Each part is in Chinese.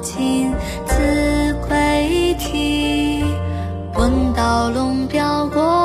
尽子规啼。闻道龙标过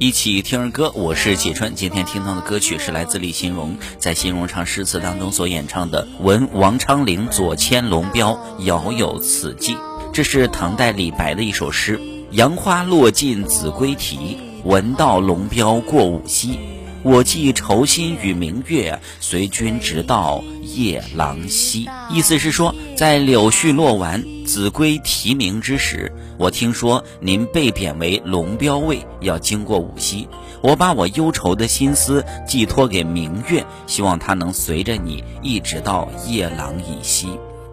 一起听儿歌，我是解春。今天听到的歌曲是来自李新荣在新荣唱诗词当中所演唱的《闻王昌龄左迁龙标，遥有此寄》。这是唐代李白的一首诗：“杨花落尽子规啼，闻道龙标过五溪。我寄愁心与明月，随君直到夜郎西。”意思是说，在柳絮落完、子规啼鸣之时，我听说您被贬为龙标尉，要经过五溪。我把我忧愁的心思寄托给明月，希望它能随着你一直到夜郎以西。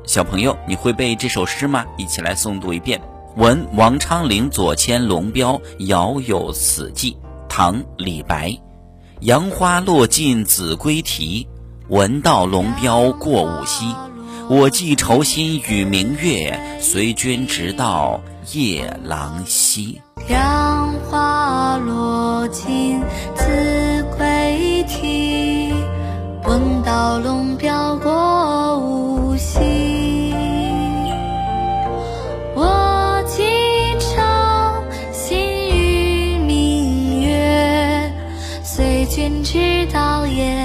小朋友，你会背这首诗吗？一起来诵读一遍：闻王昌龄左迁龙标，遥有此寄。唐·李白。杨花落尽子规啼，闻道龙标过五溪。我寄愁心与明月，随君直到夜郎西。君之道也